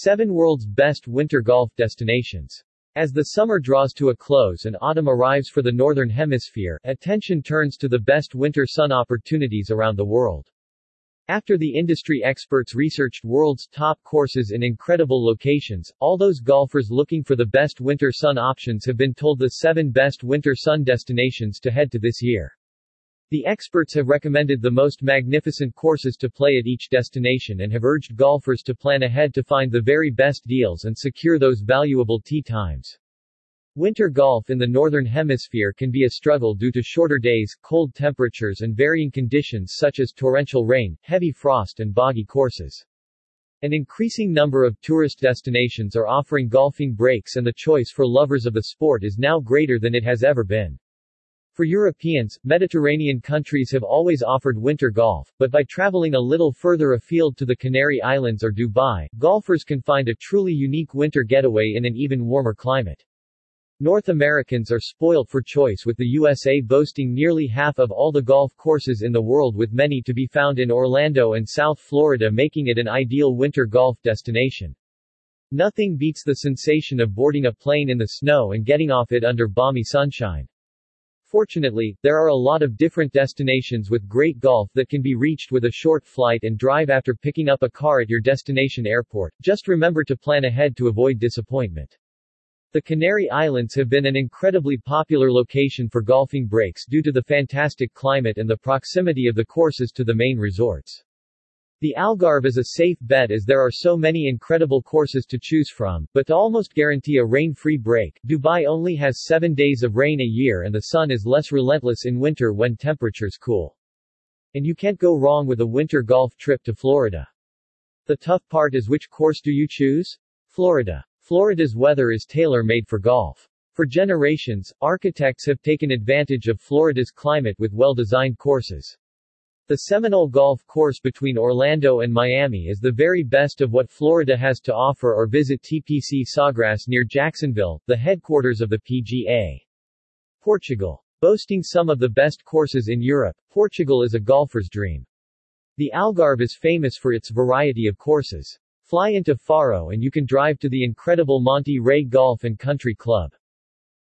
7 World's Best Winter Golf Destinations. As the summer draws to a close and autumn arrives for the Northern Hemisphere, attention turns to the best winter sun opportunities around the world. After the industry experts researched world's top courses in incredible locations, all those golfers looking for the best winter sun options have been told the 7 best winter sun destinations to head to this year. The experts have recommended the most magnificent courses to play at each destination and have urged golfers to plan ahead to find the very best deals and secure those valuable tee times. Winter golf in the Northern Hemisphere can be a struggle due to shorter days, cold temperatures and varying conditions such as torrential rain, heavy frost and boggy courses. An increasing number of tourist destinations are offering golfing breaks and the choice for lovers of the sport is now greater than it has ever been. For Europeans, Mediterranean countries have always offered winter golf, but by traveling a little further afield to the Canary Islands or Dubai, golfers can find a truly unique winter getaway in an even warmer climate. North Americans are spoiled for choice with the USA boasting nearly half of all the golf courses in the world with many to be found in Orlando and South Florida making it an ideal winter golf destination. Nothing beats the sensation of boarding a plane in the snow and getting off it under balmy sunshine. Fortunately, there are a lot of different destinations with great golf that can be reached with a short flight and drive after picking up a car at your destination airport. Just remember to plan ahead to avoid disappointment. The Canary Islands have been an incredibly popular location for golfing breaks due to the fantastic climate and the proximity of the courses to the main resorts. The Algarve is a safe bet as there are so many incredible courses to choose from, but to almost guarantee a rain-free break, Dubai only has seven days of rain a year and the sun is less relentless in winter when temperatures cool. And you can't go wrong with a winter golf trip to Florida. The tough part is which course do you choose? Florida. Florida's weather is tailor-made for golf. For generations, architects have taken advantage of Florida's climate with well-designed courses. The Seminole Golf Course between Orlando and Miami is the very best of what Florida has to offer or visit TPC Sawgrass near Jacksonville, the headquarters of the PGA. Portugal. Boasting some of the best courses in Europe, Portugal is a golfer's dream. The Algarve is famous for its variety of courses. Fly into Faro and you can drive to the incredible Monte Rei Golf and Country Club.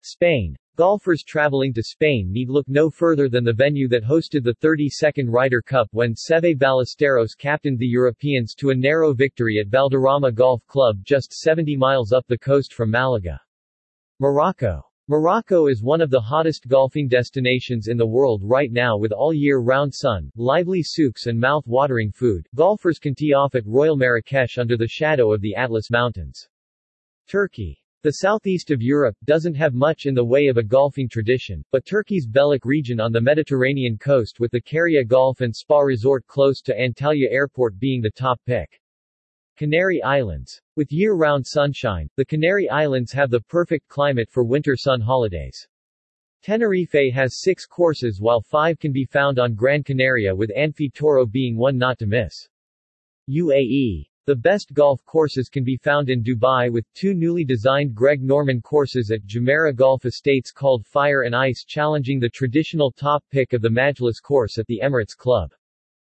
Spain. Golfers traveling to Spain need look no further than the venue that hosted the 32nd Ryder Cup when Seve Ballesteros captained the Europeans to a narrow victory at Valderrama Golf Club just 70 miles up the coast from Malaga. Morocco. Morocco is one of the hottest golfing destinations in the world right now with all year-round sun, lively souks and mouth-watering food. Golfers can tee off at Royal Marrakesh under the shadow of the Atlas Mountains. Turkey. The southeast of Europe doesn't have much in the way of a golfing tradition, but Turkey's Belek region on the Mediterranean coast with the Carya Golf and Spa Resort close to Antalya Airport being the top pick. Canary Islands. With year-round sunshine, the Canary Islands have the perfect climate for winter sun holidays. Tenerife has six courses while five can be found on Gran Canaria with Anfi Tauro being one not to miss. UAE the best golf courses can be found in Dubai with two newly designed Greg Norman courses at Jumeirah Golf Estates called Fire and Ice challenging the traditional top pick of the Majlis course at the Emirates Club.